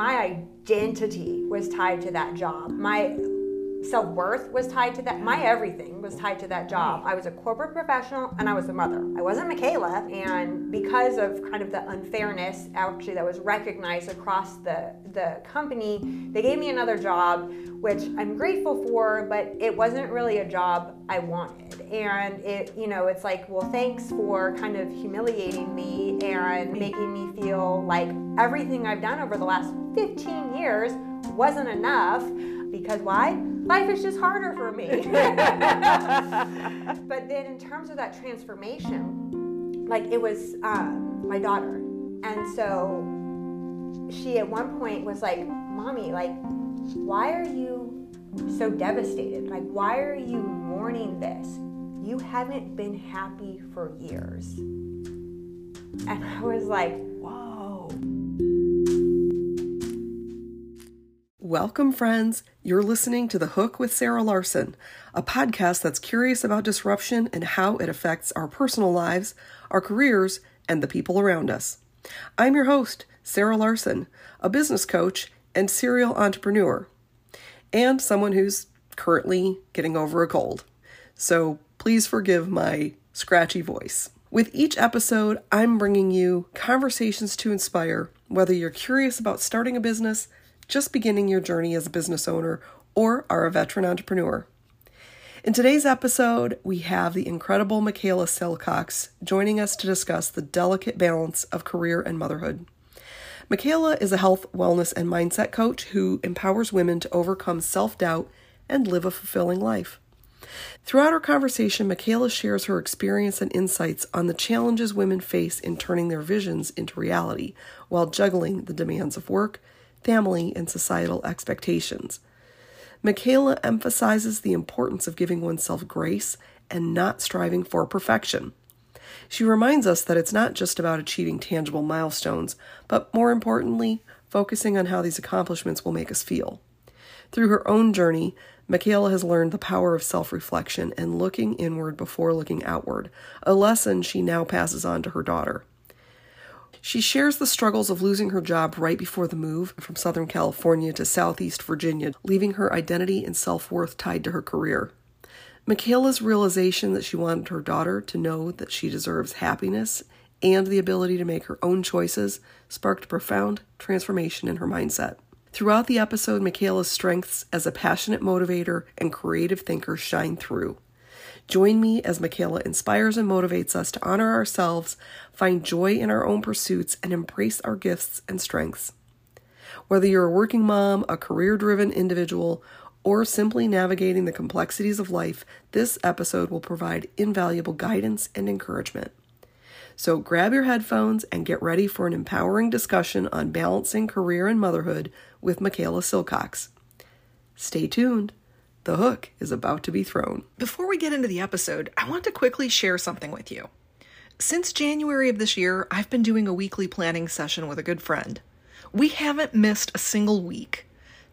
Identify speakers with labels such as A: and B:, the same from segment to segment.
A: my identity was tied to that job. My self worth was tied to that. My everything was tied to that job. I was a corporate professional and I was a mother. I wasn't Mikaela, and because of kind of the unfairness actually that was recognized across the the company, they gave me another job, which I'm grateful for, but it wasn't really a job I wanted. And it, you know, it's like, well, thanks for kind of humiliating me and making me feel like everything I've done over the last 15 years wasn't enough because why? Life is just harder for me. but then, in terms of that transformation, like it was um, my daughter. And so she at one point was like, Mommy, like, why are you so devastated? Like, why are you mourning this? You haven't been happy for years. And I was like, Whoa.
B: Welcome, friends. You're listening to The Hook with Sarah Larsen, a podcast that's curious about disruption and how it affects our personal lives, our careers, and the people around us. I'm your host, Sarah Larsen, a business coach and serial entrepreneur, and someone who's currently getting over a cold. So please forgive my scratchy voice. With each episode, I'm bringing you conversations to inspire, whether you're curious about starting a business just beginning your journey as a business owner, or are a veteran entrepreneur. In today's episode, we have the incredible Mikaela Silcox joining us to discuss the delicate balance of career and motherhood. Mikaela is a health, wellness, and mindset coach who empowers women to overcome self doubt and live a fulfilling life. Throughout our conversation, Mikaela shares her experience and insights on the challenges women face in turning their visions into reality while juggling the demands of work, family, and societal expectations. Mikaela emphasizes the importance of giving oneself grace and not striving for perfection. She reminds us that it's not just about achieving tangible milestones, but more importantly, focusing on how these accomplishments will make us feel. Through her own journey, Mikaela has learned the power of self reflection and looking inward before looking outward, a lesson she now passes on to her daughter. She shares the struggles of losing her job right before the move from Southern California to Southeast Virginia, leaving her identity and self worth tied to her career. Mikaela's realization that she wanted her daughter to know that she deserves happiness and the ability to make her own choices sparked profound transformation in her mindset. Throughout the episode, Mikaela's strengths as a passionate motivator and creative thinker shine through. Join me as Mikaela inspires and motivates us to honor ourselves, find joy in our own pursuits, and embrace our gifts and strengths. Whether you're a working mom, a career driven individual, or simply navigating the complexities of life, this episode will provide invaluable guidance and encouragement. So grab your headphones and get ready for an empowering discussion on balancing career and motherhood with Mikaela Silcox. Stay tuned. The hook is about to be thrown. Before we get into the episode, I want to quickly share something with you. Since January of this year, I've been doing a weekly planning session with a good friend. We haven't missed a single week,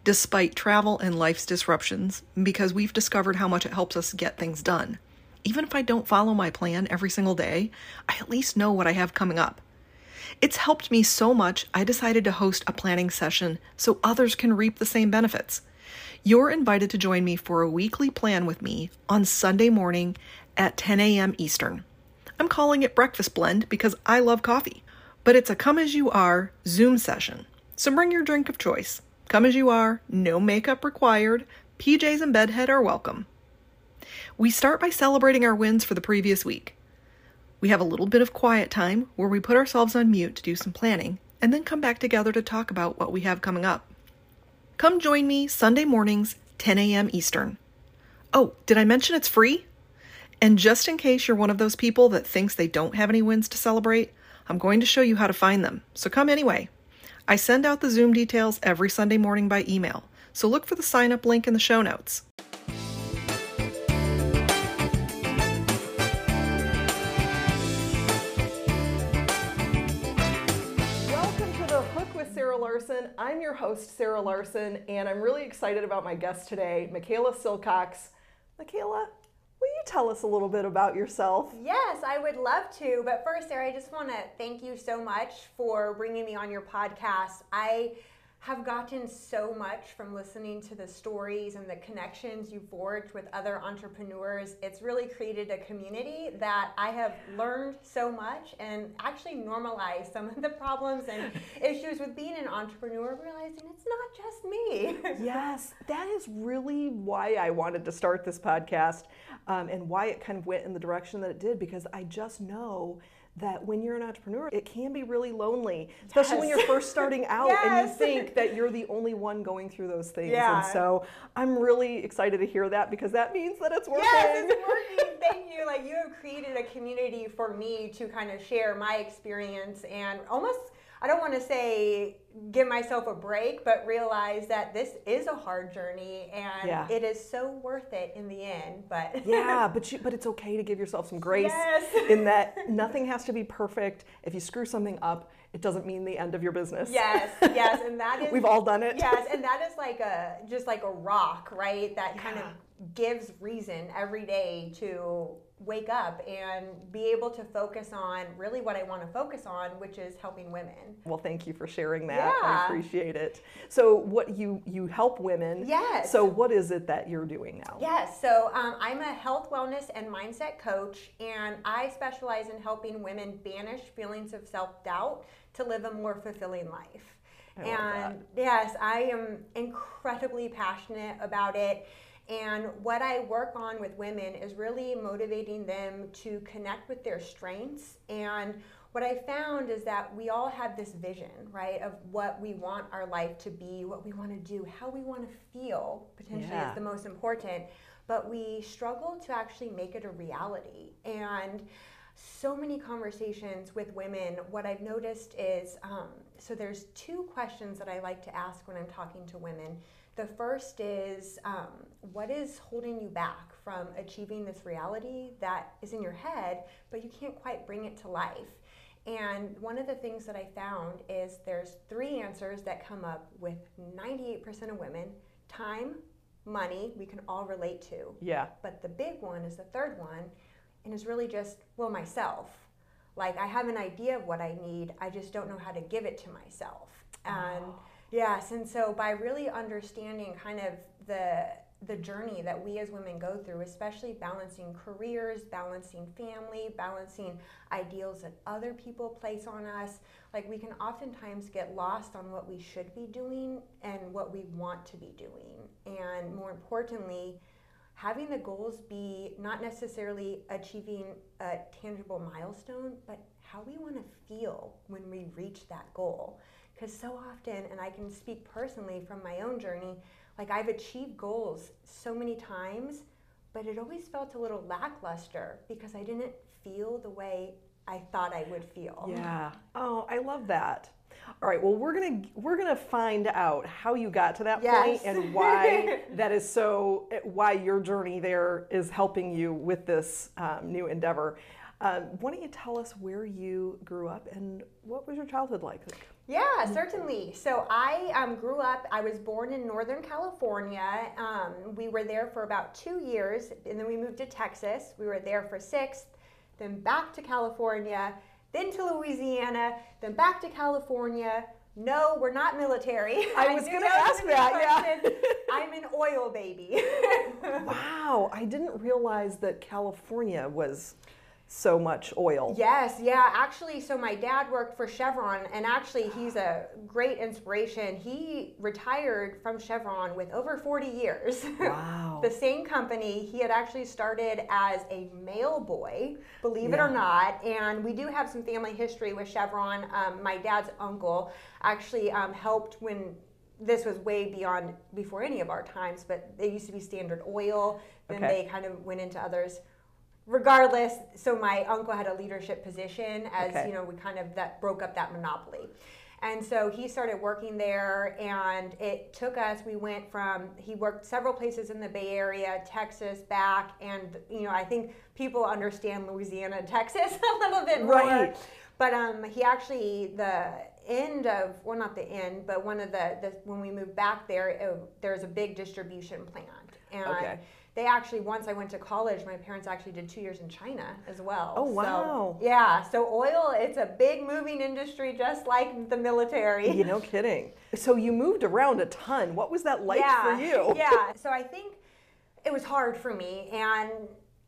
B: despite travel and life's disruptions, because we've discovered how much it helps us get things done. Even if I don't follow my plan every single day, I at least know what I have coming up. It's helped me so much, I decided to host a planning session so others can reap the same benefits. You're invited to join me for a weekly plan with me on Sunday morning at 10 a.m. Eastern. I'm calling it Breakfast Blend because I love coffee, but it's a come as you are Zoom session. So bring your drink of choice. Come as you are, no makeup required, PJs and bedhead are welcome. We start by celebrating our wins for the previous week. We have a little bit of quiet time where we put ourselves on mute to do some planning and then come back together to talk about what we have coming up. Come join me Sunday mornings, 10 a.m. Eastern. Oh, did I mention it's free? And just in case you're one of those people that thinks they don't have any wins to celebrate, I'm going to show you how to find them. So come anyway. I send out the Zoom details every Sunday morning by email, so look for the sign up link in the show notes. Larsen. I'm your host, Sarah Larsen, and I'm really excited about my guest today, Mikaela Silcox. Mikaela, will you tell us a little bit about yourself?
A: Yes, I would love to. But first, Sarah, I just want to thank you so much for bringing me on your podcast. I have gotten so much from listening to the stories and the connections you've forged with other entrepreneurs. It's really created a community that I have learned so much and actually normalized some of the problems and issues with being an entrepreneur, realizing it's not just me.
C: yes, that is really why I wanted to start this podcast um, and why it kind of went in the direction that it did because I just know that when you're an entrepreneur, it can be really lonely, especially yes. when you're first starting out yes. and you think that you're the only one going through those things. Yeah. And so I'm really excited to hear that because that means that it's working.
A: Yes, it's working. Thank you. Like you have created a community for me to kind of share my experience and almost I don't want to say give myself a break, but realize that this is a hard journey and yeah. it is so worth it in the end. But
C: yeah, but you, but it's okay to give yourself some grace yes. in that nothing has to be perfect. If you screw something up, it doesn't mean the end of your business.
A: Yes, yes, and that is
C: we've all done it.
A: Yes, and that is like a just like a rock, right? That yeah. kind of gives reason every day to wake up and be able to focus on really what I want to focus on, which is helping women.
C: Well, thank you for sharing that. Yeah. I appreciate it. So, what you you help women?
A: Yes.
C: So, what is it that you're doing now?
A: Yes. So, um, I'm a health, wellness, and mindset coach, and I specialize in helping women banish feelings of self doubt to live a more fulfilling life.
C: I
A: and yes, I am incredibly passionate about it. And what I work on with women is really motivating them to connect with their strengths. And what I found is that we all have this vision, right, of what we want our life to be, what we want to do, how we want to feel, potentially yeah. is the most important. But we struggle to actually make it a reality. And so many conversations with women, what I've noticed is um, so there's two questions that I like to ask when I'm talking to women. The first is um, what is holding you back from achieving this reality that is in your head, but you can't quite bring it to life? And one of the things that I found is there's three answers that come up with 98% of women time, money, we can all relate to.
C: Yeah.
A: But the big one is the third one, and is really just, well, myself. Like, I have an idea of what I need, I just don't know how to give it to myself. And oh Yes, and so by really understanding kind of the the journey that we as women go through, especially balancing careers, balancing family, balancing ideals that other people place on us, like we can oftentimes get lost on what we should be doing and what we want to be doing. And more importantly, having the goals be not necessarily achieving a tangible milestone, but how we want to feel when we reach that goal. Because so often, and I can speak personally from my own journey, like I've achieved goals so many times, but it always felt a little lackluster because I didn't feel the way I thought I would feel.
C: Yeah. Oh, I love that. All right. Well, we're gonna we're gonna find out how you got to that yes. point and why that is so. Why your journey there is helping you with this um, new endeavor. Um, why don't you tell us where you grew up and what was your childhood like?
A: Yeah, certainly. So I um, grew up, I was born in Northern California. Um, we were there for about two years, and then we moved to Texas. We were there for six, then back to California, then to Louisiana, then back to California. No, we're not military.
C: I was going to ask that. Yeah.
A: I'm an oil baby.
C: wow, I didn't realize that California was so much oil.
A: Yes, yeah. Actually, so my dad worked for Chevron, and actually, he's a great inspiration. He retired from Chevron with over 40 years.
C: Wow.
A: the same company. He had actually started as a mail boy, believe yeah. it or not. And we do have some family history with Chevron. Um, my dad's uncle actually um, helped when this was way beyond before any of our times, but they used to be Standard Oil. Then okay. they kind of went into others regardless, so my uncle had a leadership position as okay. you know we kind of that broke up that monopoly. And so he started working there, and it took us. We went from he worked several places in the Bay Area, Texas, back, and you know I think people understand Louisiana, Texas a little bit more.
C: Right.
A: But um, he actually the end of well not the end, but one of the, the when we moved back there, it, there's a big distribution plant, and
C: okay
A: they actually once I went to college, my parents actually did two years in China as well.
C: Oh,
A: So,
C: wow.
A: yeah, so oil it's a big moving industry, just like the military.
C: You no kidding. So you moved around a ton. What was that like
A: yeah,
C: for you?
A: Yeah. So I think it was hard for me and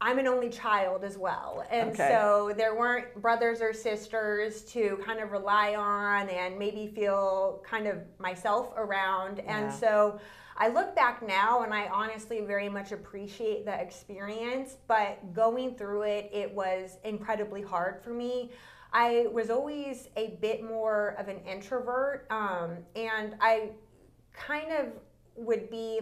A: I'm an only child as well. And
C: Okay.
A: so there weren't brothers or sisters to kind of rely on and maybe feel kind of myself around. And
C: Yeah.
A: so I look back now and I honestly very much appreciate the experience, but going through it, it was incredibly hard for me. I was always a bit more of an introvert, um, and I kind of would be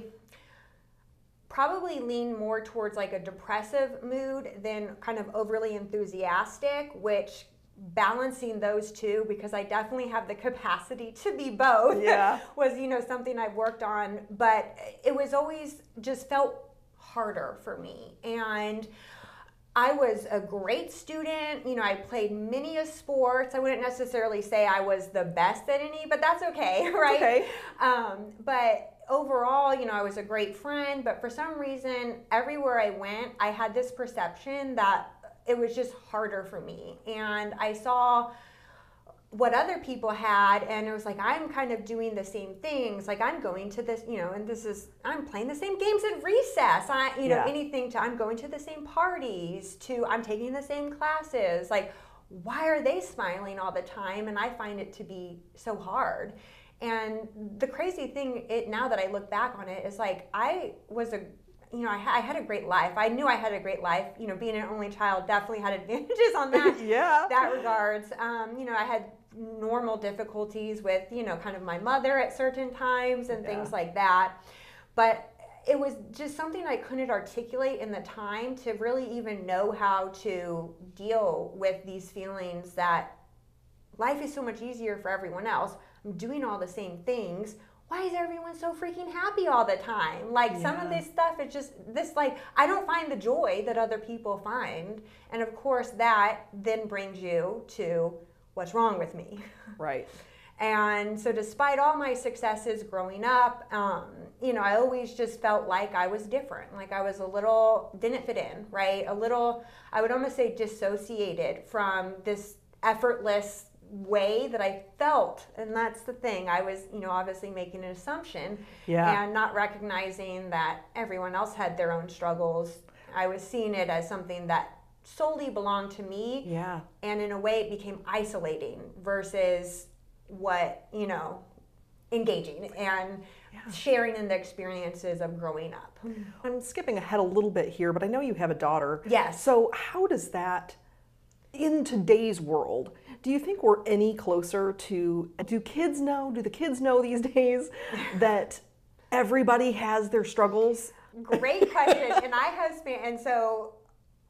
A: probably lean more towards like a depressive mood than kind of overly enthusiastic, which balancing those two because I definitely have the capacity to be both
C: Yeah.
A: was you know something I've worked on but it was always just felt harder for me and I was a great student. You know, I played many a sports. I wouldn't necessarily say I was the best at any, but that's okay, right?
C: okay.
A: Um, but overall, you know, I was a great friend. But for some reason, everywhere I went, I had this perception that it was just harder for me. And I saw what other people had and it was like i'm kind of doing the same things. Like i'm going to this you know and this is i'm playing the same games at recess. I you know
C: Yeah.
A: anything to i'm going to the same parties to i'm taking the same classes. Like why are they smiling all the time? And i find it to be so hard. And the crazy thing it now that i look back on it is like i was a you know I, I had a great life i knew i had a great life you know being an only child definitely had advantages on that
C: yeah.
A: that regards. Um, you know, I had normal difficulties with, you know, kind of my mother at certain times and things like that. But it was just something I couldn't articulate in the time to really even know how to deal with these feelings that life is so much easier for everyone else. I'm doing all the same things. Why is everyone so freaking happy all the time? Like some of this stuff is just this like I don't find the joy that other people find. And of course that then brings you to what's wrong with me.
C: Right.
A: And so, despite all my successes growing up, um, you know, I always just felt like I was different. Like I was a little, didn't fit in, right? A little, I would almost say dissociated from this effortless way that I felt. And that's the thing. I was, you know, obviously making an assumption
C: Yeah.
A: and not recognizing that everyone else had their own struggles. I was seeing it as something that solely belonged to me
C: Yeah.
A: and in a way it became isolating versus what you know engaging and sharing in the experiences of growing up hmm.
C: I'm skipping ahead a little bit here, but I know you have a daughter.
A: Yes.
C: So how does that in today's world, do you think we're any closer to do kids know, do the kids know these days that everybody has their struggles?
A: great question and i have spent and so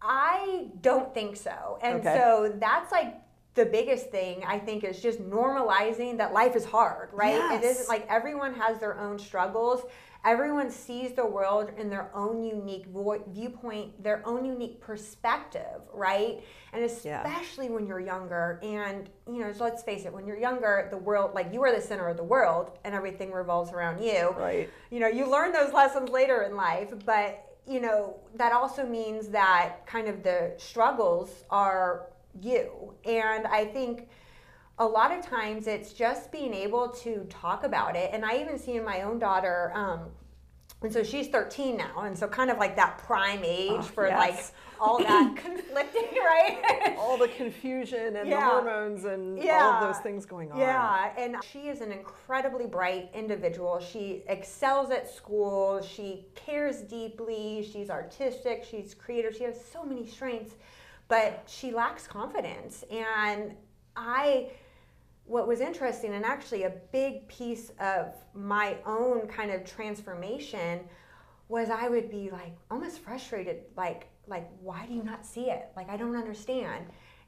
A: i don't think so and
C: Okay.
A: so that's like the biggest thing i think is just normalizing that life is hard right it
C: Yes.
A: isn't like everyone has their own struggles everyone sees the world in their own unique vo- viewpoint their own unique perspective right and
C: Yeah.
A: especially when you're younger and you know so let's face it when you're younger the world like you are the center of the world and everything revolves around you
C: Right.
A: you know, you learn those lessons later in life, but you know, that also means that kind of the struggles are you. And I think a lot of times it's just being able to talk about it. And I even see in my own daughter, um, and so she's 13 now, and so kind of like that prime age
C: Oh,
A: for
C: yes.
A: like all that conflicting, right?
C: All the confusion and the hormones and all of those things going on.
A: Yeah, and she is an incredibly bright individual. She excels at school. She cares deeply. She's artistic. She's creative. She has so many strengths, but she lacks confidence. And I, what was interesting, and actually a big piece of my own kind of transformation was I would be like almost frustrated, like like why do you not see it? Like I don't understand.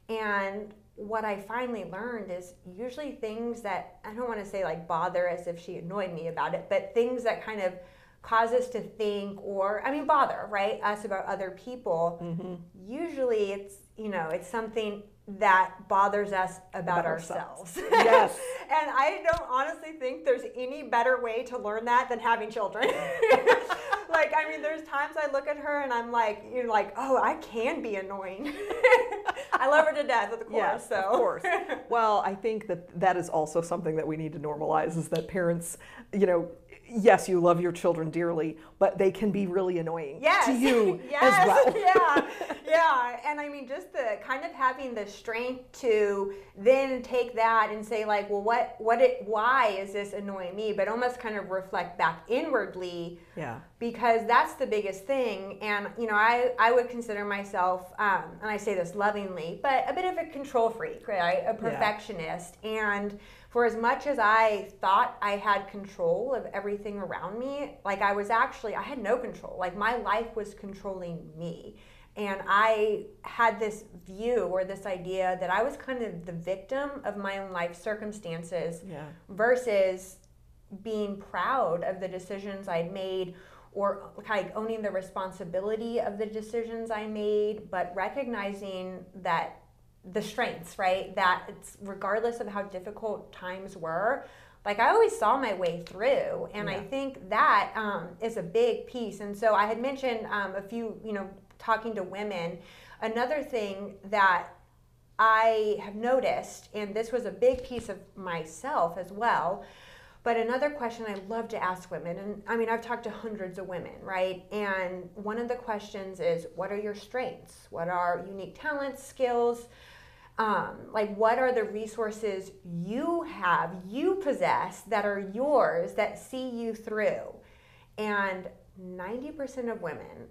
A: And what I finally learned is usually things that I don't want to say like bother as if she annoyed me about it, but things that kind of cause us to think or I mean bother, right? Us about other people. Mm-hmm. Usually it's, you know, it's something that bothers us about,
C: About
A: ourselves.
C: ourselves. Yes.
A: and I don't honestly think there's any better way to learn that than having children. like, I mean, there's times I look at her and I'm like, you're like, oh, I can be annoying. I love her to death, of course.
C: Yes,
A: so.
C: of course. Well, I think that that is also something that we need to normalize is that parents, you know, yes, you love your children dearly, but they can be really annoying
A: yes.
C: to you
A: yes.
C: as well.
A: yeah, yeah. And I mean, just the kind of having the strength to then take that and say, like, well, what, what, it, why is this annoying me? But almost kind of reflect back inwardly.
C: Yeah.
A: Because that's the biggest thing. And, you know, I, I would consider myself, um, and I say this lovingly, but a bit of a control freak, right? A perfectionist. Yeah. And, for as much as I thought I had control of everything around me, like I was actually, I had no control. Like my life was controlling me. And I had this view or this idea that I was kind of the victim of my own life circumstances
C: yeah.
A: versus being proud of the decisions I'd made or like owning the responsibility of the decisions I made, but recognizing that the strengths, right? That it's regardless of how difficult times were, like I always saw my way through, and yeah. I think that um, is a big piece. And so I had mentioned um, a few, you know, talking to women. Another thing that I have noticed, and this was a big piece of myself as well. But another question I love to ask women, and I mean, I've talked to hundreds of women, right? And one of the questions is, what are your strengths? What are unique talents, skills? Um, like, what are the resources you have, you possess that are yours that see you through? And 90% of women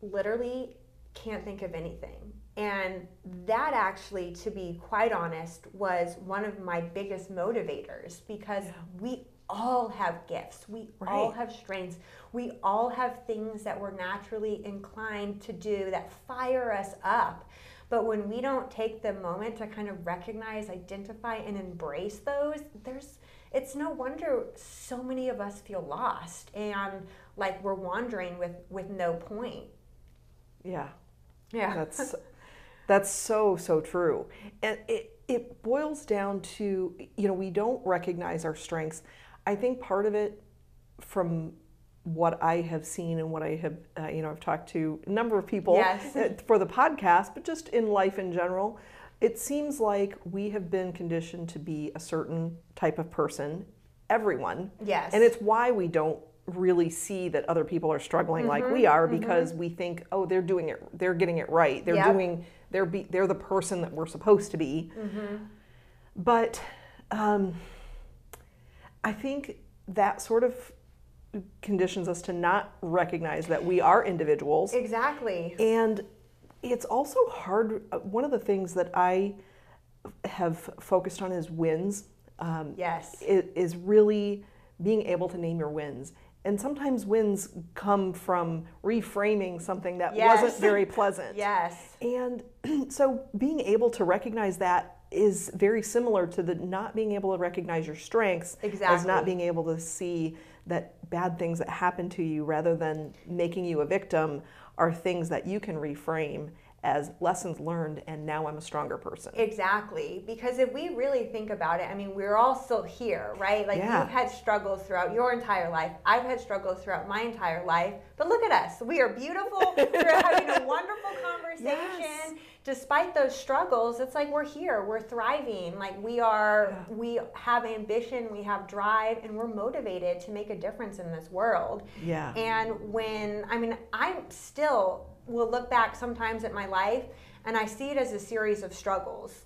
A: literally can't think of anything. And that actually, to be quite honest, was one of my biggest motivators because yeah. we all have gifts. We right. all have strengths. We all have things that we're naturally inclined to do that fire us up. But when we don't take the moment to kind of recognize, identify, and embrace those, there's it's no wonder so many of us feel lost and like we're wandering with with no point.
C: Yeah.
A: Yeah.
C: That's that's so so true. And it it boils down to you know, we don't recognize our strengths. I think part of it from what I have seen and what I have, uh, you know, I've talked to a number of people
A: yes.
C: Uh, for the podcast, but just in life in general, it seems like we have been conditioned to be a certain type of person, everyone.
A: Yes.
C: And it's why we don't really see that other people are struggling mm-hmm, like we are because mm-hmm. we think, oh, they're doing it, they're getting it right, they're yep. doing, they're be, they're the person that we're supposed to be.
A: Mm-hmm.
C: But um, I think that sort of conditions us to not recognize that we are individuals.
A: Exactly.
C: And it's also hard. Uh, one of the things that I have focused on is wins.
A: Um, yes.
C: Is really being able to name your wins. And sometimes wins come from reframing something that yes. wasn't very pleasant.
A: yes.
C: And so being able to recognize that is very similar to the not being able to recognize your strengths
A: exactly.
C: as not being able to see that bad things that happen to you rather than making you a victim are things that you can reframe as lessons learned and now I'm a stronger person.
A: Exactly. Because if we really think about it, I mean, we're all still here, right? Like
C: yeah.
A: you've had struggles throughout your entire life. I've had struggles throughout my entire life. But look at us. We are beautiful. we're having a wonderful conversation. Yes. Despite those struggles, it's like we're here. We're thriving. Like we are yeah. we have ambition, we have drive, and we're motivated to make a difference in this world.
C: Yeah.
A: And when I mean, I'm still will look back sometimes at my life and I see it as a series of struggles.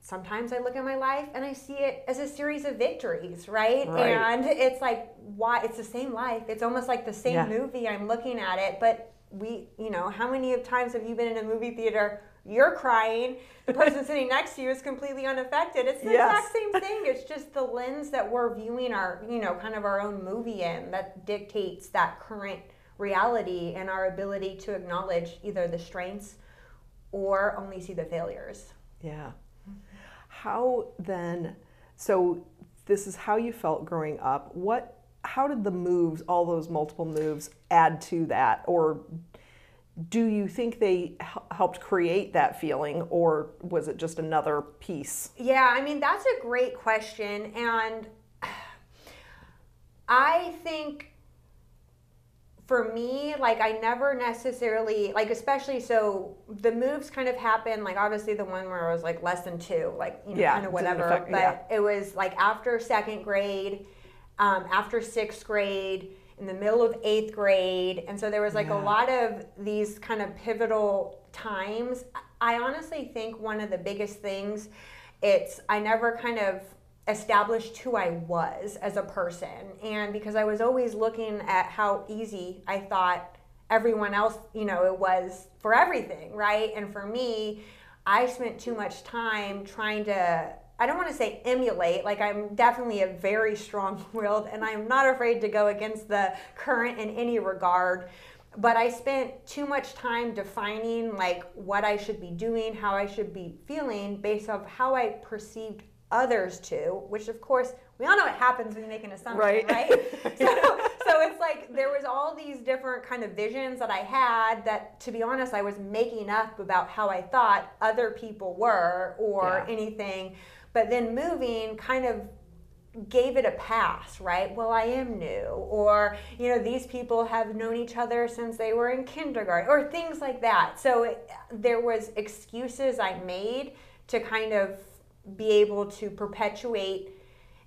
A: Sometimes I look at my life and I see it as a series of victories, right?
C: right.
A: And it's like why it's the same life. It's almost like the same yeah. movie. I'm looking at it, but we, you know, how many times have you been in a movie theater? You're crying. The person sitting next to you is completely unaffected. It's the
C: yes.
A: exact same thing. It's just the lens that we're viewing our, you know, kind of our own movie in that dictates that current reality and our ability to acknowledge either the strengths or only see the failures.
C: Yeah. How then, so this is how you felt growing up. What, how did the moves, all those multiple moves, add to that? Or do you think they helped create that feeling or was it just another piece?
A: Yeah, I mean, that's a great question. And I think for me, like I never necessarily like, especially so the moves kind of happened. Like obviously the one where I was like less than two, like you know,
C: Yeah,
A: kind of whatever.
C: affect-
A: but
C: yeah.
A: it was like after second grade, um, after sixth grade, in the middle of eighth grade, and so there was like
C: Yeah.
A: a lot of these kind of pivotal times. I honestly think one of the biggest things, it's I never kind of established who I was as a person. And because I was always looking at how easy I thought everyone else, you know, it was for everything, right? And for me, I spent too much time trying to I don't want to say emulate, like I'm definitely a very strong-willed and I'm not afraid to go against the current in any regard but I spent too much time defining like what I should be doing, how I should be feeling based off how I perceived others to, which of course we all know what happens when you make an assumption,
C: Right.
A: right? so, so it's like there was all these different kind of visions that I had that to be honest I was making up about how I thought other people were or
C: Yeah.
A: anything. But then moving kind of gave it a pass, right? Well, I am new, or you know, these people have known each other since they were in kindergarten, or things like that. So it, there was excuses I made to kind of be able to perpetuate,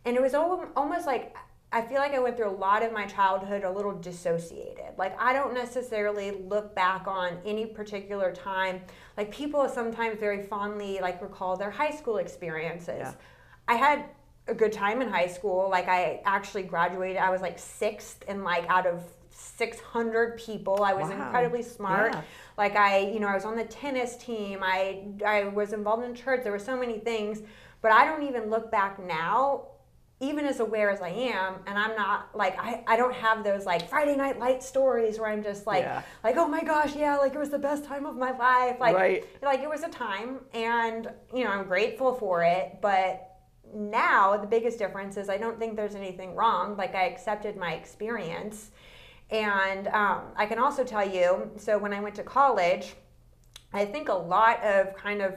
A: and it was al- almost like I feel like I went through a lot of my childhood a little dissociated. Like I don't necessarily look back on any particular time. Like people sometimes very fondly like recall their high school experiences.
C: Yeah.
A: I had a good time in high school. Like I actually graduated. I was like sixth and like out of 600 people. I was
C: Wow.
A: incredibly smart.
C: Yeah.
A: Like I, you know, I was on the tennis team. I I was involved in church. There were so many things, but I don't even look back now even as aware as I am, and I'm not like I, I don't have those like Friday night light stories where I'm just like
C: Yeah.
A: like oh my gosh yeah like it was the best time of my life like
C: Right.
A: like it was a time and you know I'm grateful for it but now the biggest difference is I don't think there's anything wrong like I accepted my experience and um, I can also tell you so when I went to college I think a lot of kind of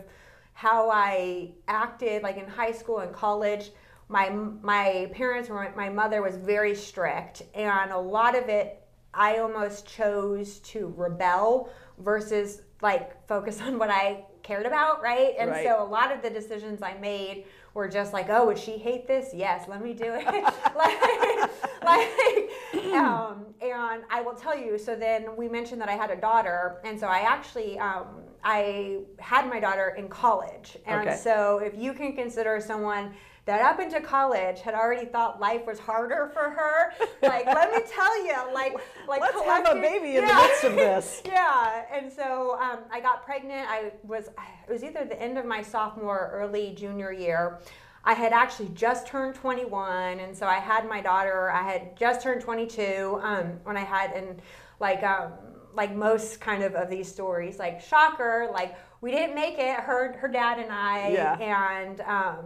A: how I acted like in high school and college my my parents were my mother was very strict and a lot of it I almost chose to rebel versus like focus on what I cared about, right? And
C: Right.
A: so a lot of the decisions I made were just like, oh, would she hate this? Yes, let me do it. like, like um, and I will tell you. So then we mentioned that I had a daughter, and so I actually um, I had my daughter in college, and
C: Okay.
A: so if you can consider someone that up into college had already thought life was harder for her, like let me tell you, like like
C: Let's have a baby in the midst of this.
A: yeah, and so um, I got pregnant. I was it was either the end of my sophomore or early junior year. I had actually just turned 21, and so I had my daughter. I had just turned 22 um, when I had, and like um, like most kind of of these stories, like shocker, like we didn't make it. Her her dad and I,
C: Yeah.
A: and um,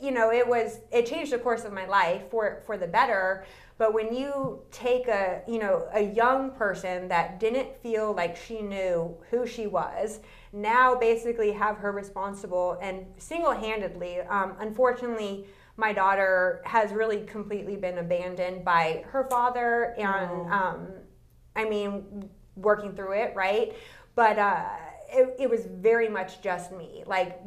A: you know it was it changed the course of my life for for the better but when you take a you know a young person that didn't feel like she knew who she was now basically have her responsible and single-handedly um, unfortunately my daughter has really completely been abandoned by her father and um, I mean, working through it, right? But uh, it, it was very much just me. Like,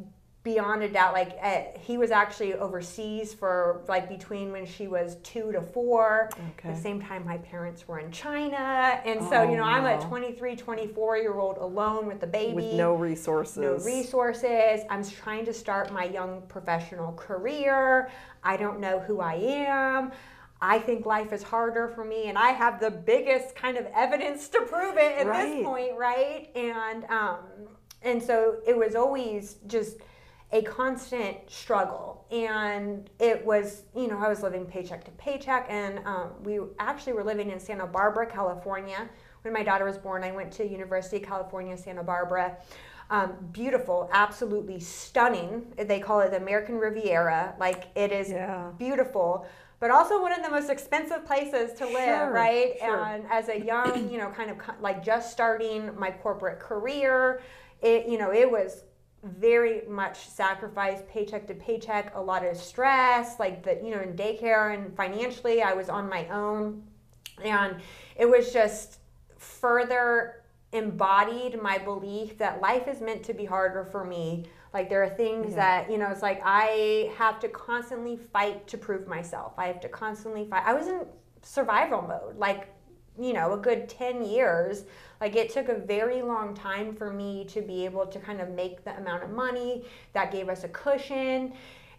A: beyond a doubt, like, uh, he was actually overseas for like between when she was two to four.
C: Okay.
A: At the same time, my parents were in China. And so, you know, I'm a
C: Oh,
A: 23, 24 year old alone with the baby
C: With no resources.
A: no resources. I'm trying to start my young professional career. I don't know who I am. I think life is harder for me, and I have the biggest kind of evidence to prove it at
C: Right.
A: this point, right? And um, and so it was always just a constant struggle, and it was you know I was living paycheck to paycheck, and um, we actually were living in Santa Barbara, California. When my daughter was born, I went to University of California, Santa Barbara. Um, beautiful, absolutely stunning. They call it the American Riviera. Like it is
C: Yeah.
A: beautiful, but also one of the most expensive places to live,
C: Sure,
A: right?
C: sure.
A: And as a young, you know, kind of like just starting my corporate career, it, you know, it was very much sacrifice paycheck to paycheck a lot of stress like the you know in daycare and financially i was on my own and it was just further embodied my belief that life is meant to be harder for me. Like there are things
C: Yeah.
A: that, you know, it's like I have to constantly fight to prove myself. I have to constantly fight. I was in survival mode, like, you know, a good 10 years. Like it took a very long time for me to be able to kind of make the amount of money that gave us a cushion.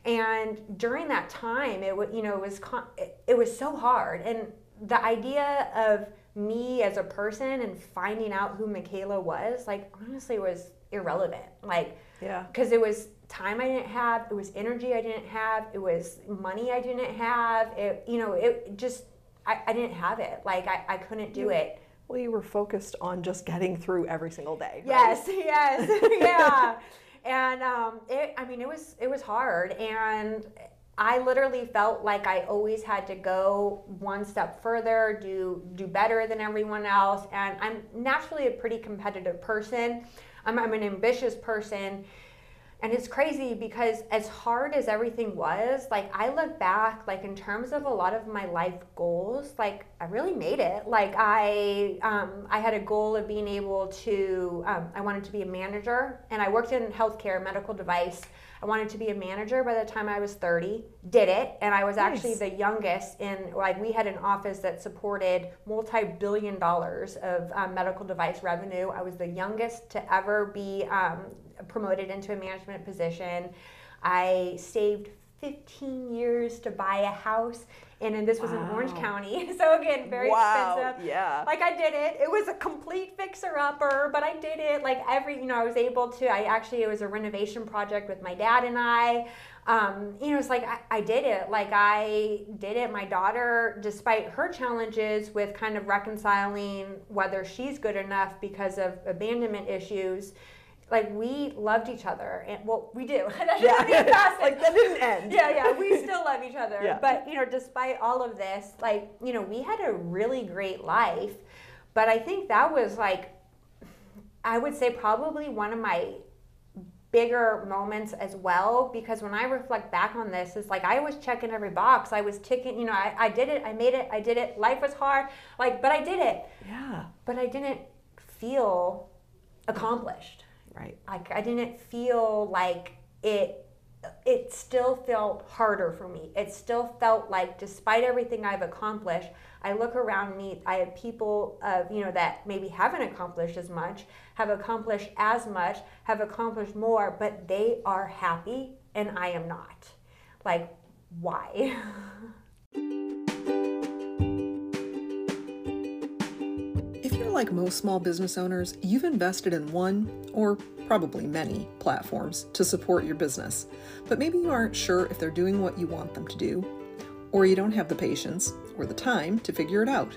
A: And during that time, it was, you know, it was, it, it was so hard. And the idea of me as a person and finding out who Mikaela was, like, honestly, was irrelevant. Like,
C: Yeah.
A: because it was time I didn't have, it was energy I didn't have, it was money I didn't have. It, you know, it just, I, I didn't have it. Like, I, I couldn't do it.
C: Well, you were focused on just getting through every single day. right?
A: Yes, yes, yeah. And um, it, I mean, it was it was hard, and I literally felt like I always had to go one step further, do do better than everyone else. And I'm naturally a pretty competitive person. I'm, I'm an ambitious person. And it's crazy because as hard as everything was, like I look back, like in terms of a lot of my life goals, like I really made it. Like I, um, I had a goal of being able to, um, I wanted to be a manager, and I worked in healthcare, medical device. I wanted to be a manager by the time I was 30. Did it, and I was actually the youngest in. Like we had an office that supported multi-billion dollars of um, medical device revenue. I was the youngest to ever be um, promoted into a management position. I saved 15 years to buy a house, and, and this was in Orange County. So again, very
C: Wow,
A: expensive.
C: yeah.
A: Like I did it. It was a complete fixer upper, but I did it. Like every, you know, I was able to. I actually it was a renovation project with my dad and I. Um, you know, it's like I, I did it. Like I did it. My daughter, despite her challenges with kind of reconciling whether she's good enough because of abandonment issues, like we loved each other, and well, we do. That's
C: Yeah. like that didn't end.
A: yeah, yeah, we still love each other.
C: Yeah.
A: But, you know, despite all of this, like, you know, we had a really great life. But I think that was like, I would say probably one of my bigger moments as well because when I reflect back on this, it's like I was checking every box. I was ticking, you know, I, I did it, I made it, I did it. Life was hard, like, but I did it.
C: Yeah.
A: But I didn't feel accomplished
C: Right.
A: like I didn't feel like it it still felt harder for me. It still felt like despite everything I've accomplished, I look around me, I have people you know, that maybe haven't accomplished as much, have accomplished as much, have accomplished more, but they are happy and I am not. Like why?
B: like most small business owners, you've invested in one, or probably many, platforms to support your business, but maybe you aren't sure if they're doing what you want them to do, or you don't have the patience or the time to figure it out.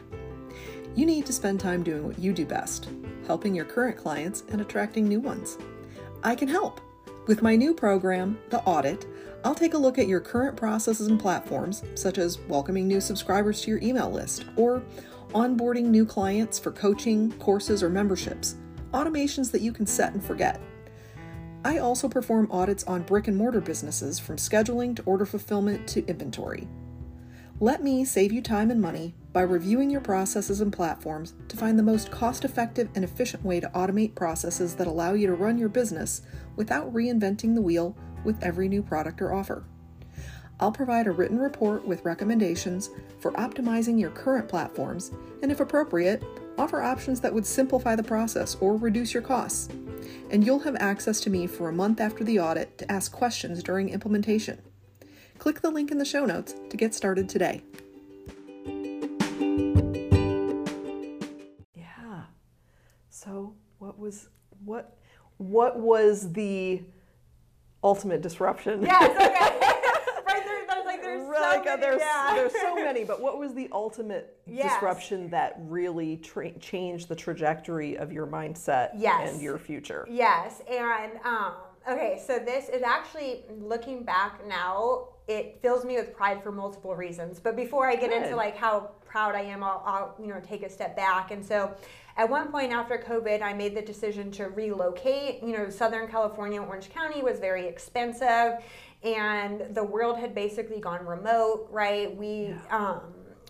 B: You need to spend time doing what you do best, helping your current clients and attracting new ones. I can help. With my new program, The Audit, I'll take a look at your current processes and platforms, such as welcoming new subscribers to your email list or onboarding new clients for coaching, courses, or memberships, automations that you can set and forget. I also perform audits on brick and mortar businesses from scheduling to order fulfillment to inventory. Let me save you time and money by reviewing your processes and platforms to find the most cost effective and efficient way to automate processes that allow you to run your business without reinventing the wheel with every new product or offer. I'll provide a written report with recommendations for optimizing your current platforms and, if appropriate, offer options that would simplify the process or reduce your costs. And you'll have access to me for a month after the audit to ask questions during implementation. Click the link in the show notes to get started today.
C: Yeah. So what was what what was the ultimate disruption?
A: yes, okay. right there, there's like there's
C: Right,
A: so
C: uh,
A: many,
C: there's,
A: yeah.
C: there's so many, but what was the ultimate
A: Yes.
C: disruption that really tra- changed the trajectory of your mindset
A: Yes.
C: and your future?
A: Yes, and um, okay, so this is actually looking back now. It fills me with pride for multiple reasons. But before I get into like how proud I am, I'll, I'll you know take a step back. And so, at one point after COVID, I made the decision to relocate. You know, Southern California, Orange County was very expensive, and the world had basically gone remote. Right? We um,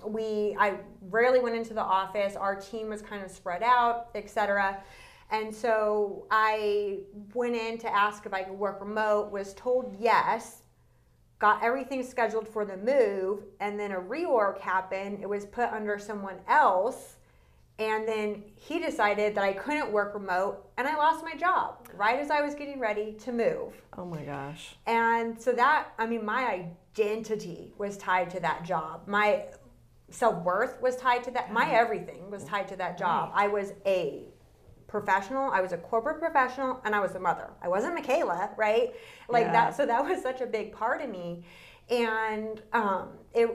A: we I rarely went into the office. Our team was kind of spread out, etc. And so I went in to ask if I could work remote. Was told yes. Got everything scheduled for the move, and then a reorg happened. It was put under someone else and then he decided that I couldn't work remote and I lost my job right as I was getting ready to move.
C: Oh my gosh.
A: And so that, I mean, my identity was tied to that job. My self worth was tied to that. My everything was tied to that job. I was a professional, I was a corporate professional, and I was a mother. I wasn't Mikaela, right? Like
C: Yeah.
A: that. So that was such a big part of me. And um, it,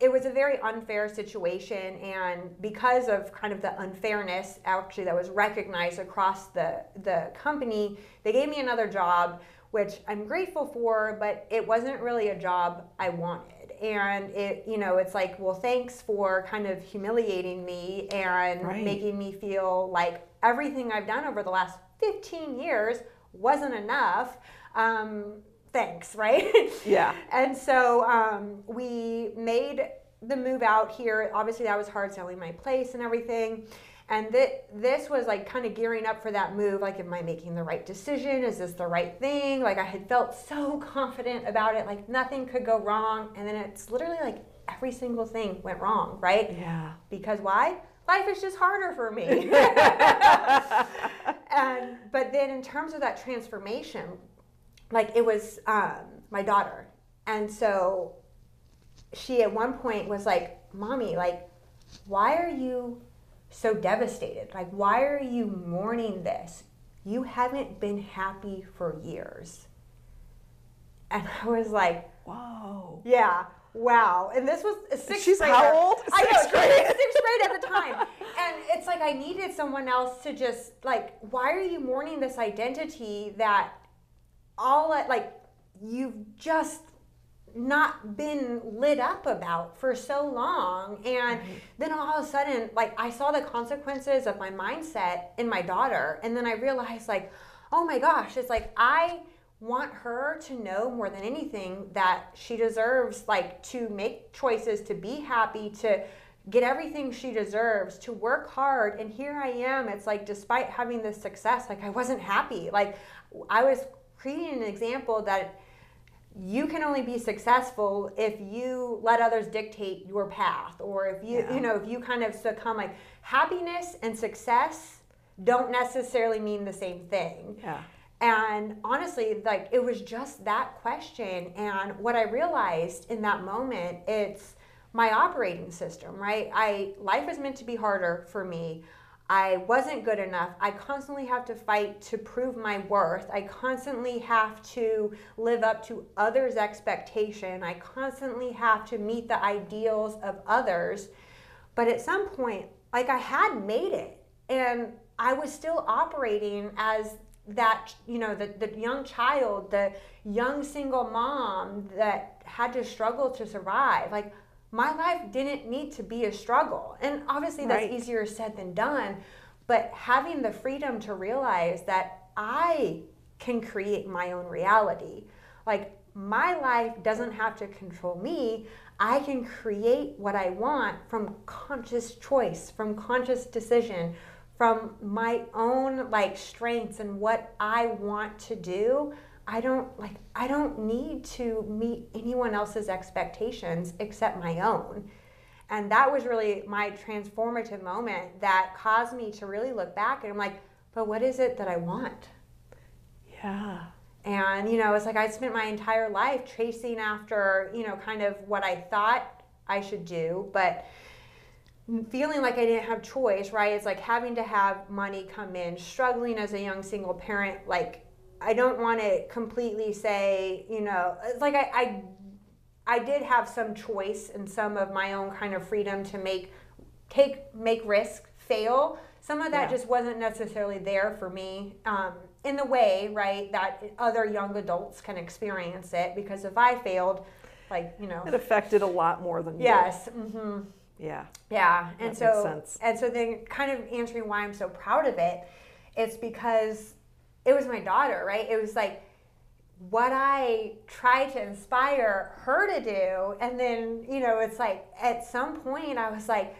A: it was a very unfair situation. And because of kind of the unfairness, actually, that was recognized across the, the company, they gave me another job, which I'm grateful for, but it wasn't really a job I wanted. And it, you know, it's like, well, thanks for kind of humiliating me and
C: Right.
A: making me feel like everything I've done over the last 15 years wasn't enough. Um, thanks, right?
C: Yeah.
A: And so um, we made the move out here. Obviously, that was hard selling my place and everything. And th- this was like kind of gearing up for that move. Like, am I making the right decision? Is this the right thing? Like, I had felt so confident about it, like nothing could go wrong. And then it's literally like every single thing went wrong, right?
C: Yeah.
A: Because why? Life is just harder for me. and but then in terms of that transformation, like it was um, my daughter, and so she at one point was like, "Mommy, like, why are you so devastated? Like, why are you mourning this? You haven't been happy for years." And I was like,
C: Whoa.
A: yeah. Wow. And this was a sixth
C: She's
A: grader.
C: how old?
A: I know.
C: Sixth
A: she was
C: grade.
A: Sixth grade at the time. And it's like I needed someone else to just like, why are you mourning this identity that all like you've just not been lit up about for so long. And then all of a sudden like i saw the consequences of my mindset in my daughter. And then i realized like oh my gosh it's like i want her to know more than anything that she deserves like to make choices to be happy to get everything she deserves to work hard. And here i am. It's like despite having this success like i wasn't happy. Like i was creating an example that you can only be successful if you let others dictate your path or if you
C: Yeah.
A: you know if you kind of succumb like happiness and success don't necessarily mean the same thing
C: Yeah.
A: and honestly, like it was just that question. And what I realized in that moment, it's my operating system, right? I life is meant to be harder for me. I wasn't good enough. I constantly have to fight to prove my worth. I constantly have to live up to others' expectation. I constantly have to meet the ideals of others. But at some point, like I had made it and I was still operating as that, you know, the, the young child, the young single mom that had to struggle to survive. Like my life didn't need to be a struggle. And obviously that's
C: Right.
A: easier said than done. But having the freedom to realize that I can create my own reality. Like my life doesn't have to control me. I can create what I want from conscious choice, from conscious decision, from my own like strengths and what I want to do. I don't like I don't need to meet anyone else's expectations except my own. And that was really my transformative moment that caused me to really look back and I'm like, but what is it that I want?
C: Yeah.
A: And, you know, it's like I spent my entire life chasing after, you know, kind of what I thought I should do, but feeling like I didn't have choice, right? It's like having to have money come in, struggling as a young single parent. Like, I don't want to completely say, you know, like I, I, I did have some choice and some of my own kind of freedom to make, take, make risk, fail. Some of that
C: Yeah.
A: just wasn't necessarily there for me um, in the way, right, that other young adults can experience it. Because if I failed, like, you know,
C: It affected a lot more than you.
A: yes, hmm
C: Yeah.
A: yeah, and
C: That
A: so and so then kind of answering why I'm so proud of it, it's because it was my daughter, right? It was like what I try to inspire her to do. And then, you know, it's like at some point I was like,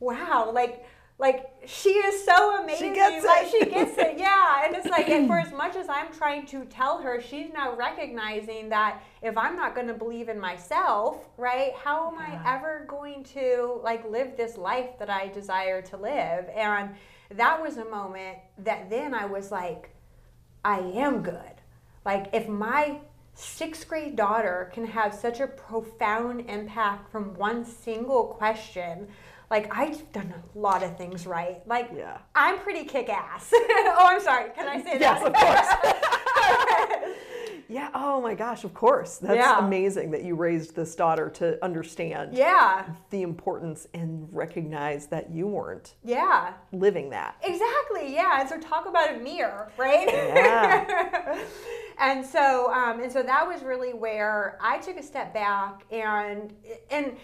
A: wow, like, like she is so amazing.
C: She gets
A: like
C: it.
A: she gets it, yeah. And it's like, and for as much as I'm trying to tell her, she's now recognizing that if I'm not going to believe in myself, right? How am
C: Yeah.
A: I ever going to like live this life that I desire to live? And that was a moment that then I was like, I am good. Like if my sixth grade daughter can have such a profound impact from one single question, like I've done a lot of things right. Like
C: Yeah.
A: I'm pretty kick ass. oh, I'm sorry. Can I say
C: Yes,
A: that?
C: of course. Yeah. Oh my gosh. Of course. That's
A: Yeah.
C: amazing that you raised this daughter to understand
A: yeah.
C: the importance and recognize that you weren't
A: Yeah.
C: living that.
A: Exactly. Yeah. And so talk about a mirror, right?
C: Yeah.
A: and so, um, and so that was really where I took a step back, and and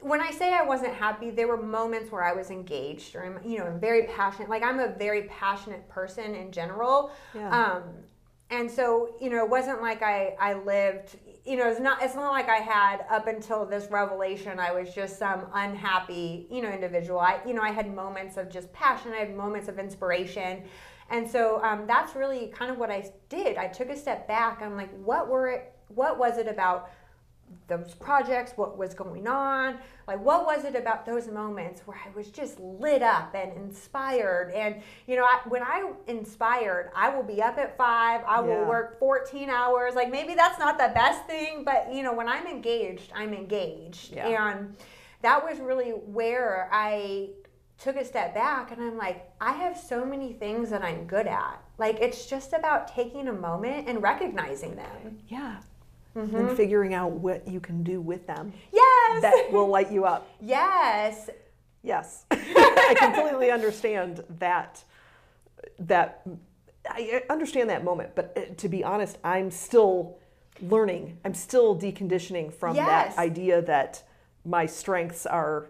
A: when I say I wasn't happy, there were moments where I was engaged, or I'm, you know, very passionate. Like I'm a very passionate person in general.
C: Yeah.
A: Um, and so, you know, it wasn't like I, I lived, you know, it's not, it's not like I had up until this revelation, I was just some unhappy, you know, individual. I, you know, I had moments of just passion. I had moments of inspiration. And so um, that's really kind of what I did. I took a step back. I'm like, what were it, what was it about those projects, what was going on, like what was it about those moments where I was just lit up and inspired. And you know, I, when I inspired, I will be up at five. I will
C: Yeah.
A: work 14 hours. Like maybe that's not the best thing, but you know, when I'm engaged, I'm engaged.
C: Yeah.
A: And that was really where I took a step back and I'm like, I have so many things that I'm good at. Like it's just about taking a moment and recognizing them.
C: Yeah.
A: Mm-hmm.
C: And figuring out what you can do with them
A: Yes.
C: that will light you up.
A: yes.
C: Yes, I completely understand that. That I understand that moment, but uh, to be honest, I'm still learning. I'm still deconditioning from
A: Yes.
C: that idea that my strengths are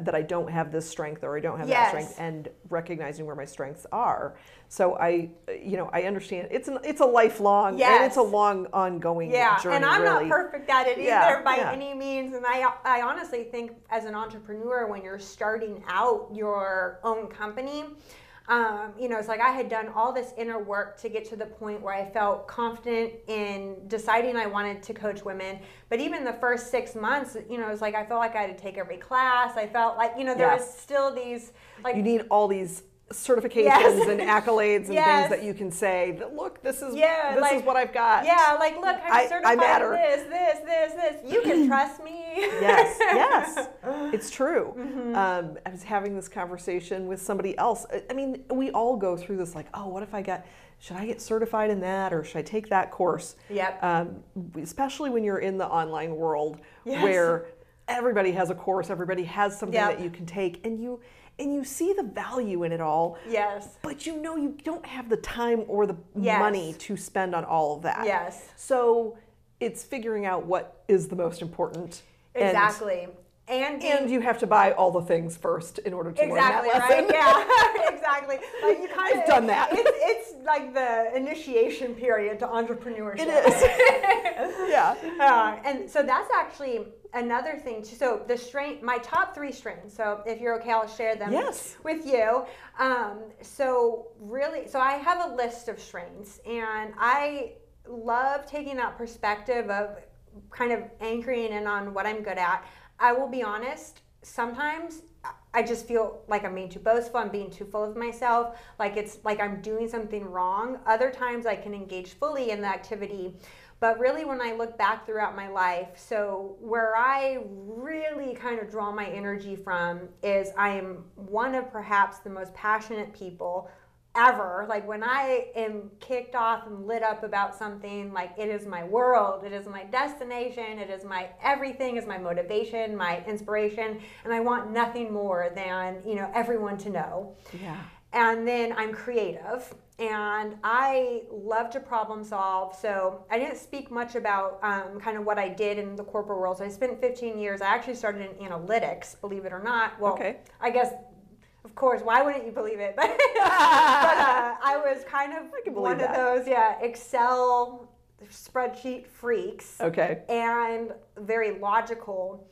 C: that I don't have this strength or I don't have
A: Yes.
C: that strength, and recognizing where my strengths are. So I, you know, I understand. It's an it's a lifelong and it's a long ongoing
A: Yeah,
C: journey.
A: and I'm
C: really.
A: not perfect at it
C: Yeah,
A: either by
C: yeah.
A: any means. And I, I honestly think as an entrepreneur, when you're starting out your own company, um, you know, it's like I had done all this inner work to get to the point where I felt confident in deciding I wanted to coach women. But even the first six months, you know, it's like I felt like I had to take every class. I felt like, you know, there
C: Yeah.
A: was still these like
C: you need all these certifications
A: Yes.
C: and accolades and
A: Yes.
C: things that you can say that look this is
A: Yeah,
C: this
A: like-
C: is what I've got.
A: Yeah, like look, I'm
C: I- I
A: certified
C: matter.
A: this, this, this, this. You can trust me.
C: Yes, yes, it's true.
A: Mm-hmm.
C: Um, I was having this conversation with somebody else. I- I mean, we all go through this like, oh, what if I get, should I get certified in that or should I take that course?
A: Yep.
C: Um, especially when you're in the online world
A: Yes.
C: where everybody has a course, everybody has something
A: Yep.
C: that you can take, and you and you see the value in it all.
A: Yes.
C: But you know you don't have the time or the
A: Yes.
C: money to spend on all of that.
A: Yes.
C: So it's figuring out what is the most important.
A: Exactly. And, being-
C: And, you have to buy all the things first in order to
A: exactly
C: learn that
A: right.
C: lesson.
A: Yeah. exactly. Like you kind of
C: I've done that.
A: It's, it's like the initiation period to entrepreneurship.
C: It is. yeah.
A: Uh, and so that's actually another thing too. So the strain, my top three strains. So if you're okay, I'll share them
C: Yes.
A: with you. Um, so really, so I have a list of strains, and I love taking that perspective of kind of anchoring in on what I'm good at. I will be honest. Sometimes I just feel like I'm being too boastful. I'm being too full of myself. Like it's like I'm doing something wrong. Other times I can engage fully in the activity. But really, when I look back throughout my life, so where I really kind of draw my energy from is I am one of perhaps the most passionate people ever. Like when I am kicked off and lit up about something, like it is my world, it is my destination, it is my everything, is my motivation, my inspiration, and I want nothing more than, you know, everyone to know.
C: Yeah.
A: And then I'm creative and I love to problem solve. So I didn't speak much about um, kind of what I did in the corporate world. So I spent 15 years. I actually started in analytics, believe it or not. Well,
C: Okay.
A: I guess, course, why wouldn't you believe it? But, but uh, I was kind of one
C: believe
A: of
C: that.
A: those, yeah, Excel spreadsheet freaks
C: Okay.
A: and very logical.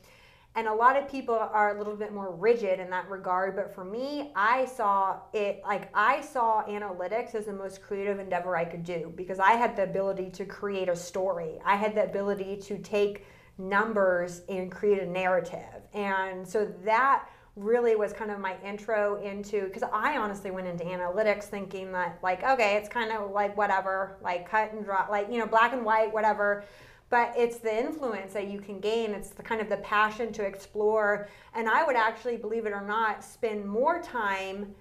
A: And a lot of people are a little bit more rigid in that regard. But for me, I saw it like I saw analytics as the most creative endeavor I could do because I had the ability to create a story. I had the ability to take numbers and create a narrative. And so that really was kind of my intro into because I honestly went into analytics thinking that like okay it's kind of like whatever like cut and draw like you know black and white whatever. But it's the influence that you can gain. It's the kind of the passion to explore. And I would actually believe it or not spend more time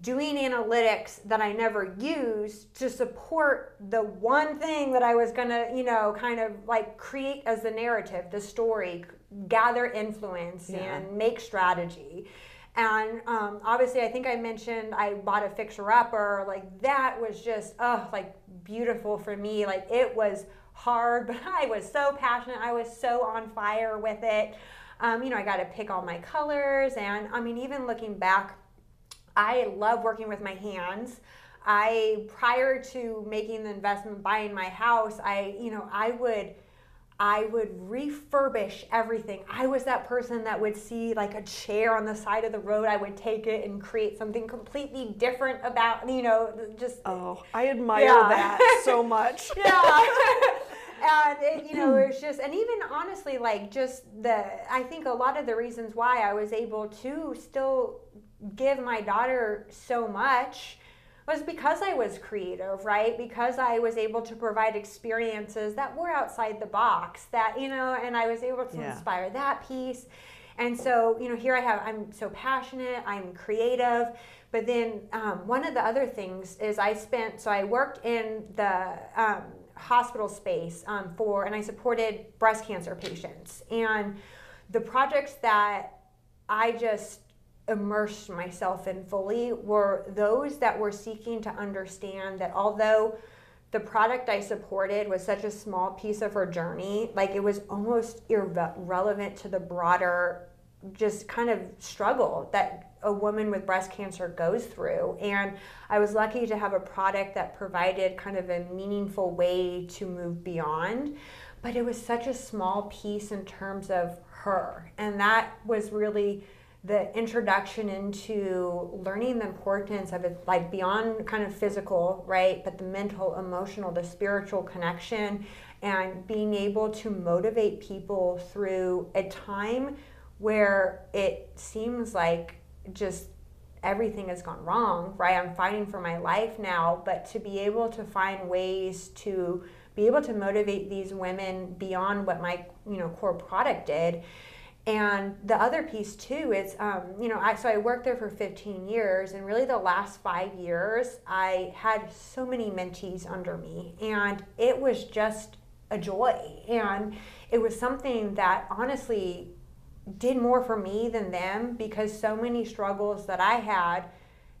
A: doing analytics that I never used to support the one thing that I was gonna, you know, kind of like create as the narrative, the story, gather influence
C: Yeah.
A: and make strategy. And um, obviously, I think I mentioned I bought a fixer upper. Like that was just, oh, like beautiful for me. Like it was hard, but I was so passionate. I was so on fire with it. Um, you know, I got to pick all my colors. And I mean, even looking back, I love working with my hands. I prior to making the investment buying my house, I you know, I would I would refurbish everything. I was that person that would see like a chair on the side of the road, I would take it and create something completely different about, you know, just
C: Oh, I admire
A: Yeah.
C: that so much.
A: yeah. and it, you know, it's just, and even honestly, like just the, I think a lot of the reasons why I was able to still give my daughter so much was because I was creative, right? Because I was able to provide experiences that were outside the box, that, you know, and I was able to
C: Yeah.
A: inspire that piece. And so, you know, here I have, I'm so passionate, I'm creative. But then um, one of the other things is I spent, so I worked in the um, hospital space um, for, and I supported breast cancer patients. And the projects that I just immersed myself in fully were those that were seeking to understand that although the product I supported was such a small piece of her journey, like it was almost irrelevant to the broader just kind of struggle that a woman with breast cancer goes through. And I was lucky to have a product that provided kind of a meaningful way to move beyond. But it was such a small piece in terms of her. And that was really the introduction into learning the importance of it, like beyond kind of physical, right? But the mental, emotional, the spiritual connection, and being able to motivate people through a time where it seems like just everything has gone wrong, right? I'm fighting for my life now, but to be able to find ways to be able to motivate these women beyond what my you know core product did. And the other piece too is, um, you know, I, so I worked there for 15 years, and really the last five years, I had so many mentees under me, and it was just a joy. And it was something that honestly did more for me than them because so many struggles that I had,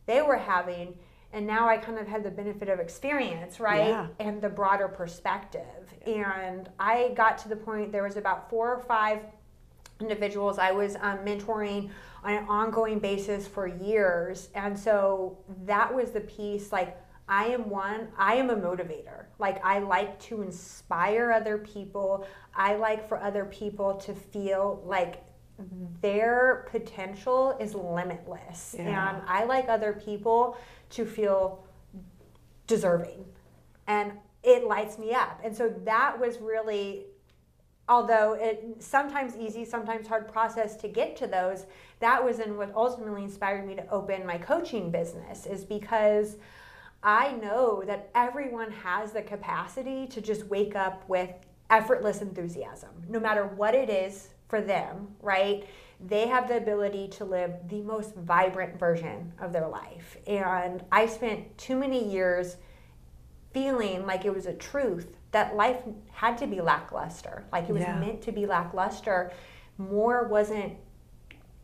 A: they were having. And now I kind of had the benefit of experience, right?
C: Yeah.
A: And the broader perspective. And I got to the point, there was about four or five individuals I was um, mentoring on an ongoing basis for years. And so that was the piece like, I am one, I am a motivator. Like, I like to inspire other people. I like for other people to feel like their potential is limitless.
C: Yeah.
A: And I like other people to feel deserving. And it lights me up. And so that was really although it sometimes easy sometimes hard process to get to those that was in what ultimately inspired me to open my coaching business is because i know that everyone has the capacity to just wake up with effortless enthusiasm no matter what it is for them right? They have the ability to live the most vibrant version of their life. And i spent too many years feeling like it was a truth that life had to be lackluster, like it was
C: Yeah.
A: meant to be lackluster. More wasn't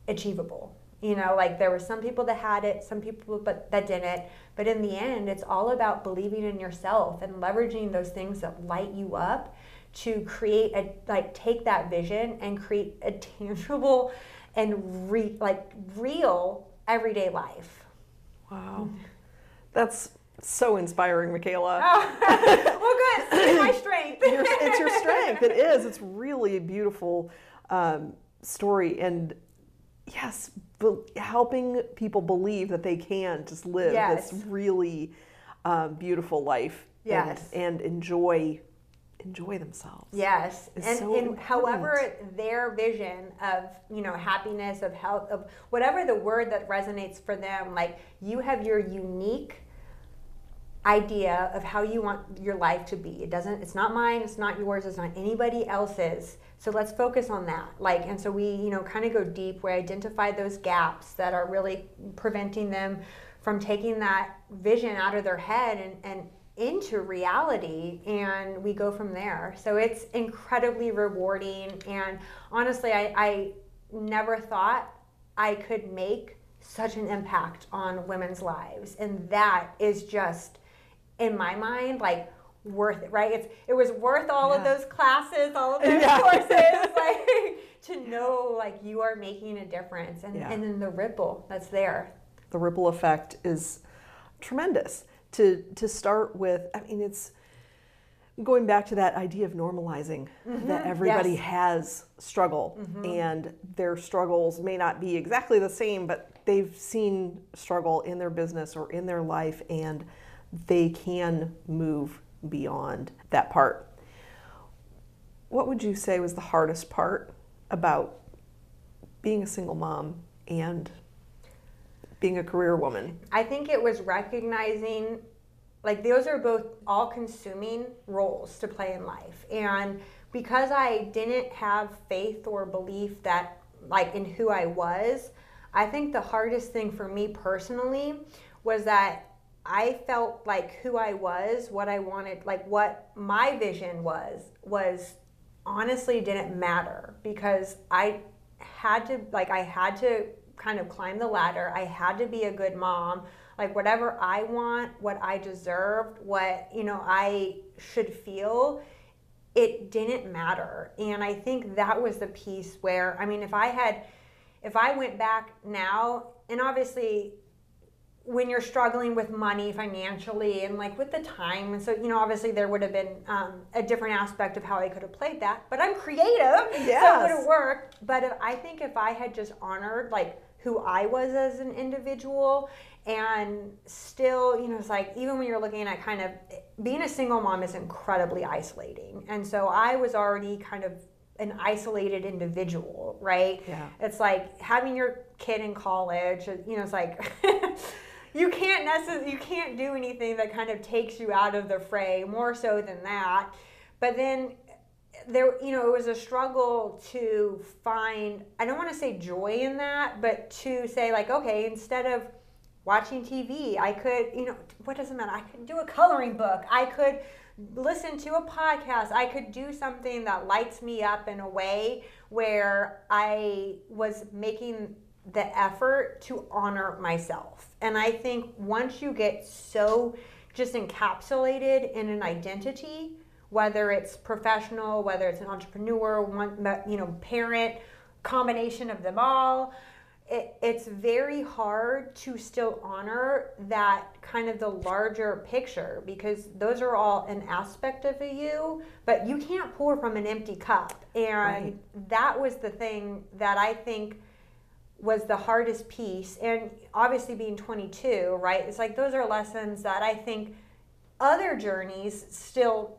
A: achievable. You know, like there were some people that had it, some people but that didn't. But in the end, it's all about believing in yourself and leveraging those things that light you up to create a like take that vision and create a tangible and re, like real everyday life.
C: Wow. That's so inspiring, Mikaela.
A: Oh, well, good. It's my strength.
C: It's your strength. It is. It's really a beautiful um, story. And yes, be- helping people believe that they can just live
A: Yes.
C: this really um, beautiful life
A: Yes.
C: and, and enjoy enjoy themselves.
A: Yes,
C: It's
A: and,
C: so
A: and however their vision of you know happiness, of health, of whatever the word that resonates for them, like you have your unique idea of how you want your life to be. It doesn't. It's not mine. It's not yours. It's not anybody else's. So let's focus on that. Like, and so we you know kind of go deep. We identify those gaps that are really preventing them from taking that vision out of their head and and into reality and we go from there so it's incredibly rewarding and honestly i, I never thought i could make such an impact on women's lives and that is just in my mind like worth it right it's it was worth all of those classes all of those
C: Yeah.
A: courses like to know like you are making a difference and,
C: Yeah.
A: and then the ripple that's there
C: the ripple effect is tremendous. To to start with, I mean, it's going back to that idea of normalizing mm-hmm. that everybody
A: yes.
C: has struggle, mm-hmm. and their struggles may not be exactly the same, but they've seen struggle in their business or in their life, and they can move beyond that part. What would you say was the hardest part about being a single mom and being a career woman?
A: I think it was recognizing like those are both all consuming roles to play in life. And because I didn't have faith or belief that like in who I was, I think the hardest thing for me personally was that I felt like who I was, what I wanted, like what my vision was, was honestly didn't matter because I had to, like, I had to kind of climb the ladder. I had to be a good mom. Like, whatever I want, what I deserved, what, you know, I should feel, it didn't matter. And I think that was the piece where, I mean, if I had, if I went back now, and obviously when you're struggling with money financially and like with the time and so you know obviously there would have been um, a different aspect of how i could have played that but i'm creative so it would have worked. But if, i think if i had just honored like who i was as an individual and still you know it's like even when you're looking at kind of being a single mom is incredibly isolating and so i was already kind of an isolated individual right?
C: Yeah.
A: it's like having your kid in college you know it's like you can't necessarily you can't do anything that kind of takes you out of the fray more so than that. But then there you know it was a struggle to find i don't want to say joy in that but to say like okay instead of watching tv i could you know what does it matter? I could do a coloring book. I could listen to a podcast. I could do something that lights me up in a way where i was making the effort to honor myself and i think once you get so just encapsulated in an identity whether it's professional, whether it's an entrepreneur, one, you know, parent, combination of them all. It, it's very hard to still honor that kind of the larger picture because those are all an aspect of you, but you can't pour from an empty cup. And
C: Right.
A: that was the thing that I think was the hardest piece. And obviously, being 22, right? It's like those are lessons that I think other journeys still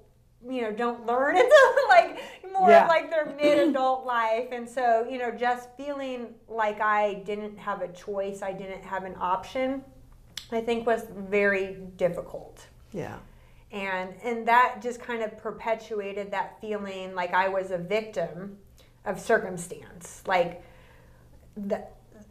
A: you know don't learn until like more
C: Yeah.
A: of like their mid-adult life and so you know just feeling like i didn't have a choice i didn't have an option i think was very difficult
C: Yeah.
A: and and that just kind of perpetuated that feeling like i was a victim of circumstance like the,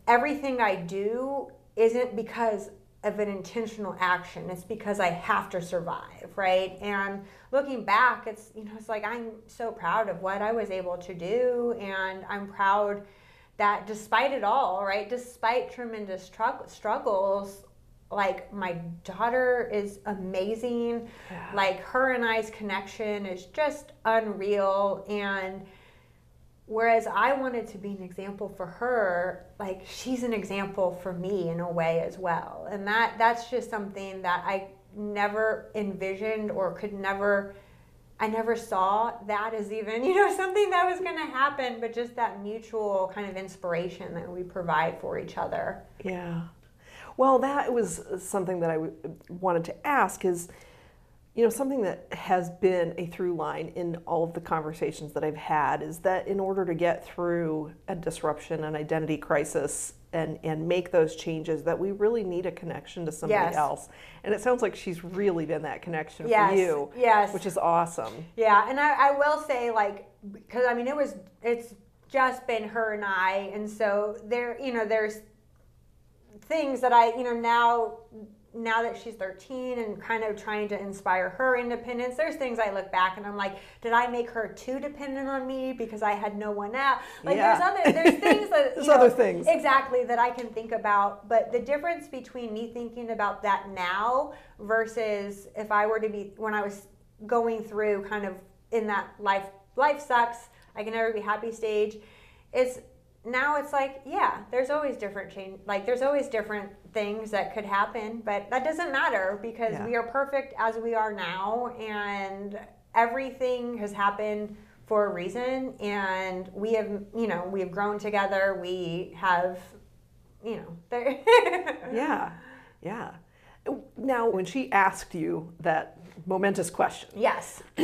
A: everything i do isn't because of an intentional action. It's because i have to survive right? And looking back it's you know it's like i'm so proud of what i was able to do and i'm proud that despite it all right despite tremendous strugg- struggles like my daughter is amazing. Like her and i's connection is just unreal and whereas I wanted to be an example for her, like she's an example for me in a way as well. And that that's just something that I never envisioned or could never I never saw that as even, you know, something that was going to happen, but just that mutual kind of inspiration that we provide for each other.
C: Yeah. Well, that was something that I wanted to ask is, you know, something that has been a through line in all of the conversations that I've had is that in order to get through a disruption, an identity crisis, and, and make those changes, that we really need a connection to somebody
A: Yes.
C: else. And it sounds like she's really been that connection
A: Yes,
C: for you,
A: yes.
C: which is awesome.
A: Yeah, and I, I will say like because I mean it was it's just been her and I, and so there you know there's things that I you know now now that she's 13 and kind of trying to inspire her independence there's things i look back and i'm like did i make her too dependent on me because i had no one else like
C: Yeah.
A: there's other there's things that
C: There's
A: know,
C: other things.
A: exactly that i can think about but the difference between me thinking about that now versus if i were to be when i was going through kind of in that life life sucks i can never be happy stage is now it's like yeah there's always different change like there's always different things that could happen but that doesn't matter because
C: Yeah.
A: we are perfect as we are now and everything has happened for a reason and we have you know we have grown together we have you know
C: Yeah, yeah. Now, when she asked you that momentous question,
A: yes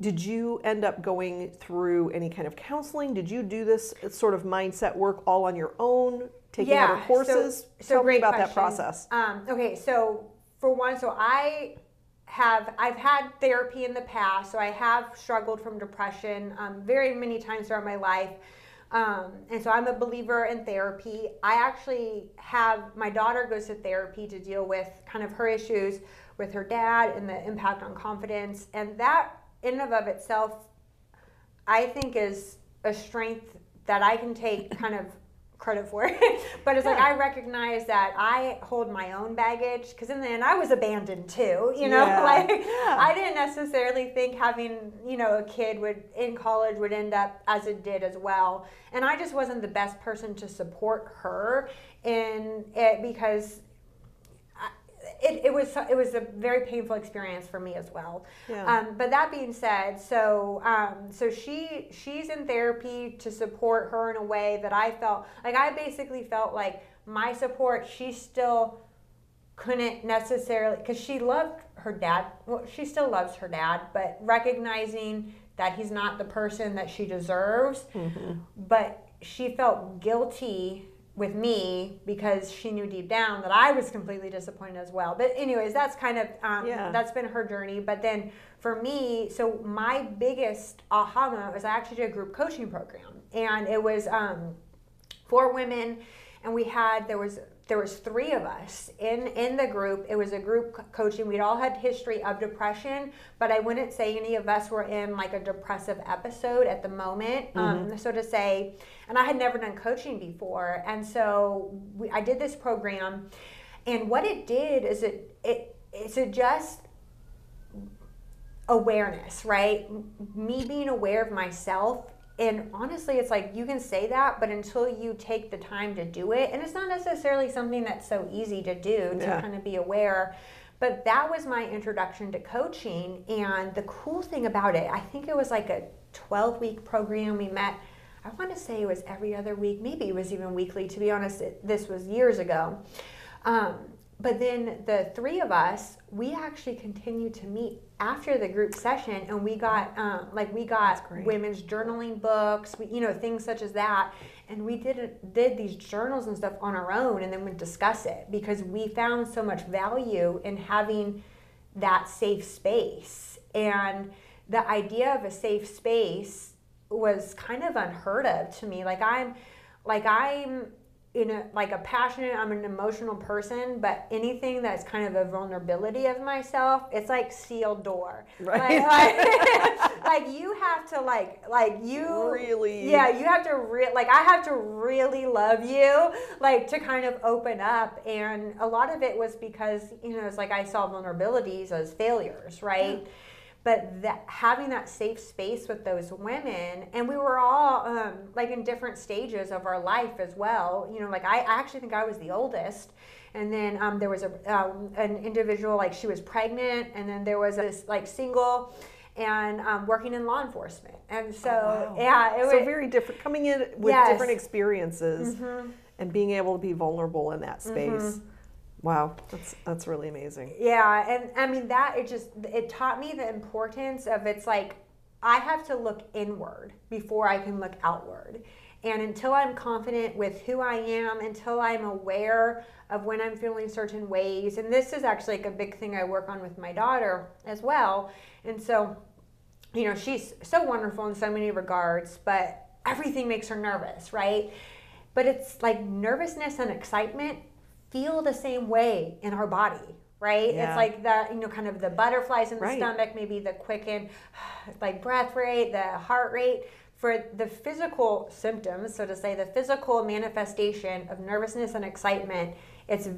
C: did you end up going through any kind of counseling? Did you do this sort of mindset work all on your own, taking other
A: so-
C: courses?
A: So,
C: Tell me about that process.
A: Um, okay, so for one, so I have I've had therapy in the past, so I have struggled from depression um, very many times throughout my life. Um, and so I'm a believer in therapy. I actually have my daughter goes to therapy to deal with kind of her issues with her dad and the impact on confidence, and that in and of itself I think is a strength that I can take kind of credit for. but it's like I recognize that I hold my own baggage because in the end I was abandoned too. You know,
C: Yeah.
A: like
C: Yeah.
A: I didn't necessarily think having you know a kid would in college would end up as it did as well. And I just wasn't the best person to support her in it because it, it was it was a very painful experience for me as well.
C: Yeah.
A: Um, but that being said, so um, so she she's in therapy to support her in a way that I felt like I basically felt like my support she still couldn't necessarily because she loved her dad. Well, she still loves her dad, but recognizing that he's not the person that she deserves, but she felt guilty with me because she knew deep down that I was completely disappointed as well. But anyways, that's kind of um,
C: Yeah.
A: that's been her journey. But then for me, so my biggest aha moment was I actually did a group coaching program, and it was um, for women, and we had there was there was three of us in in the group. It was a group coaching. We'd all had history of depression, but I wouldn't say any of us were in like a depressive episode at the moment. Um, so to say, and I had never done coaching before, and so we, I did this program, and what it did is it it it's it just awareness, right? Me being aware of myself. And honestly, it's like you can say that, but until you take the time to do it, and it's not necessarily something that's so easy to do to
C: Yeah.
A: kind of be aware. But that was my introduction to coaching. And the cool thing about it, I think it was like a 12 week program. We met, I want to say it was every other week, maybe it was even weekly. To be honest, it, this was years ago. Um, but then the three of us, we actually continued to meet after the group session, and we got um, like we got women's journaling books, we, you know, things such as that, and we did it, did these journals and stuff on our own, and then would discuss it because we found so much value in having that safe space, and the idea of a safe space was kind of unheard of to me. Like I'm, like I'm in a like a passionate i'm an emotional person but anything that's kind of a vulnerability of myself it's like sealed door
C: Right.
A: like, like, like you have to like like you
C: Really?
A: yeah you have to re- like i have to really love you like to kind of open up and a lot of it was because you know it's like i saw vulnerabilities as failures right but that having that safe space with those women and we were all um, like in different stages of our life as well. You know like i, I actually think i was the oldest. And then um, there was a um, an individual like she was pregnant and then there was this like single and um, working in law enforcement. And so
C: Oh, wow.
A: yeah it was so
C: very different coming in with
A: Yes.
C: different experiences and being able to be vulnerable in that space wow that's that's really amazing
A: Yeah, and I mean that it just it taught me the importance of it's like I have to look inward before I can look outward. And until I'm confident with who I am, until I'm aware of when I'm feeling certain ways, and this is actually like a big thing I work on with my daughter as well. And so, you know, she's so wonderful in so many regards, but everything makes her nervous, right? But it's like nervousness and excitement feel the same way in our body, right?
C: Yeah.
A: It's like the, you know, kind of the butterflies in the
C: Right.
A: stomach, maybe the quicken, like breath rate, the heart rate. For the physical symptoms, so to say, the physical manifestation of nervousness and excitement, it's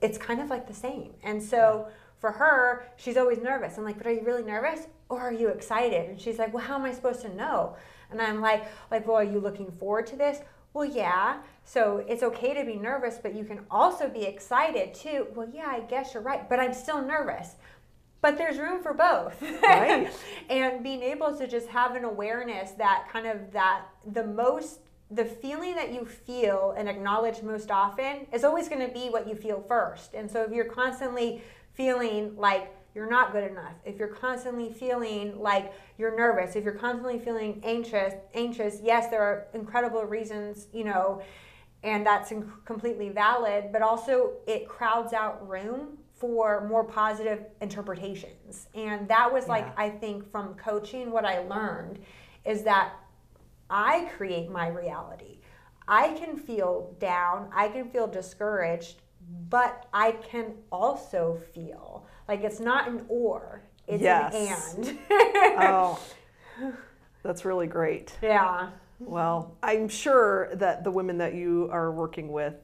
A: it's kind of like the same. And so for her, she's always nervous. I'm like, but are you really nervous or are you excited? And she's like, well, how am I supposed to know? And I'm like, like, well, are you looking forward to this? Well, yeah. So it's okay to be nervous, but you can also be excited too. Well, yeah, I guess you're right, but I'm still nervous. But there's room for both.
C: Right.
A: and being able to just have an awareness that kind of that the most the feeling that you feel and acknowledge most often is always going to be what you feel first. And so if you're constantly feeling like you're not good enough, if you're constantly feeling like you're nervous, if you're constantly feeling anxious, anxious, yes, there are incredible reasons, you know, and that's in- completely valid, but also it crowds out room for more positive interpretations. And that was like, I think from coaching, what I learned is that I create my reality. I can feel down, I can feel discouraged, but I can also feel like it's not an or, it's
C: Yes.
A: an and.
C: oh that's really great
A: yeah.
C: Well, I'm sure that the women that you are working with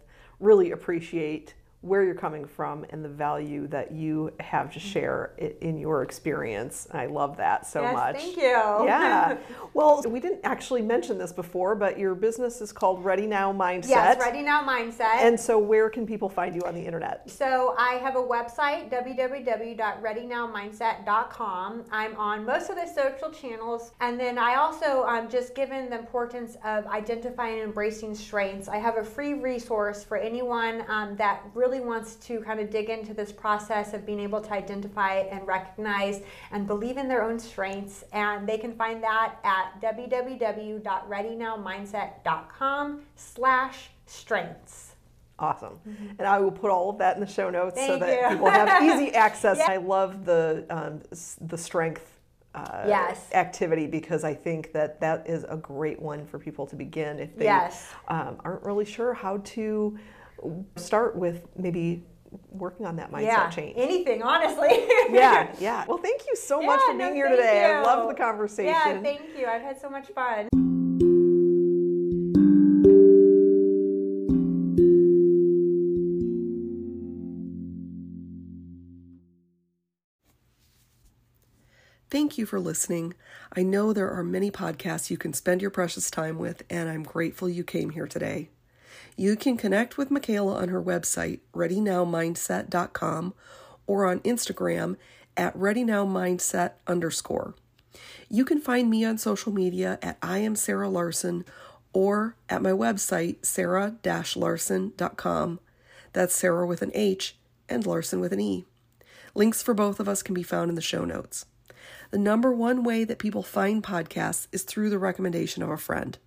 C: really appreciate where you're coming from and the value that you have to share in your experience. I love that so
A: Yes,
C: much.
A: thank you.
C: Yeah. Well, we didn't actually mention this before, but your business is called Ready Now Mindset.
A: Yes, Ready Now Mindset.
C: And so, where can people find you on the internet?
A: So I have a website, www.readynowmindset.com. I'm on most of the social channels. And then I also, um, just given the importance of identifying and embracing strengths, I have a free resource for anyone um, that really wants to kind of dig into this process of being able to identify and recognize and believe in their own strengths. And they can find that at www.readynowmindset.com slash strengths.
C: Awesome. And I will put all of that in the show notes so
A: Mm-hmm.
C: That
A: you.
C: people have easy access.
A: Yeah.
C: I love the um, the strength uh,
A: Yes.
C: activity because I think that that is a great one for people to begin if they
A: Yes.
C: um, aren't really sure how to start with maybe working on that mindset
A: yeah,
C: change.
A: anything, honestly.
C: yeah, yeah. Well, thank you so much
A: Yeah,
C: for being
A: no,
C: here
A: thank
C: today. I love the conversation.
A: Yeah, thank you. I've had so much fun.
B: Thank you for listening. I know there are many podcasts you can spend your precious time with, and I'm grateful you came here today. You can connect with Mikaela on her website, readynowmindset.com, or on Instagram at readynowmindset underscore. You can find me on social media at I am Sarah Larsen or at my website, sarah-larsen.com. That's Sarah with an H and Larsen with an E. Links for both of us can be found in the show notes. The number one way that people find podcasts is through the recommendation of a friend.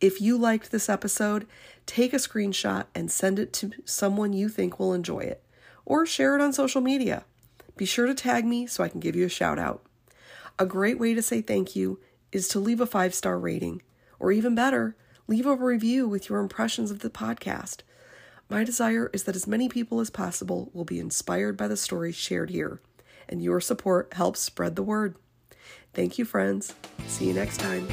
B: If you liked this episode, take a screenshot and send it to someone you think will enjoy it, or share it on social media. Be sure to tag me so I can give you a shout out. A great way to say thank you is to leave a five star rating, or even better, leave a review with your impressions of the podcast. My desire is that as many people as possible will be inspired by the stories shared here, and your support helps spread the word. Thank you, friends. See you next time.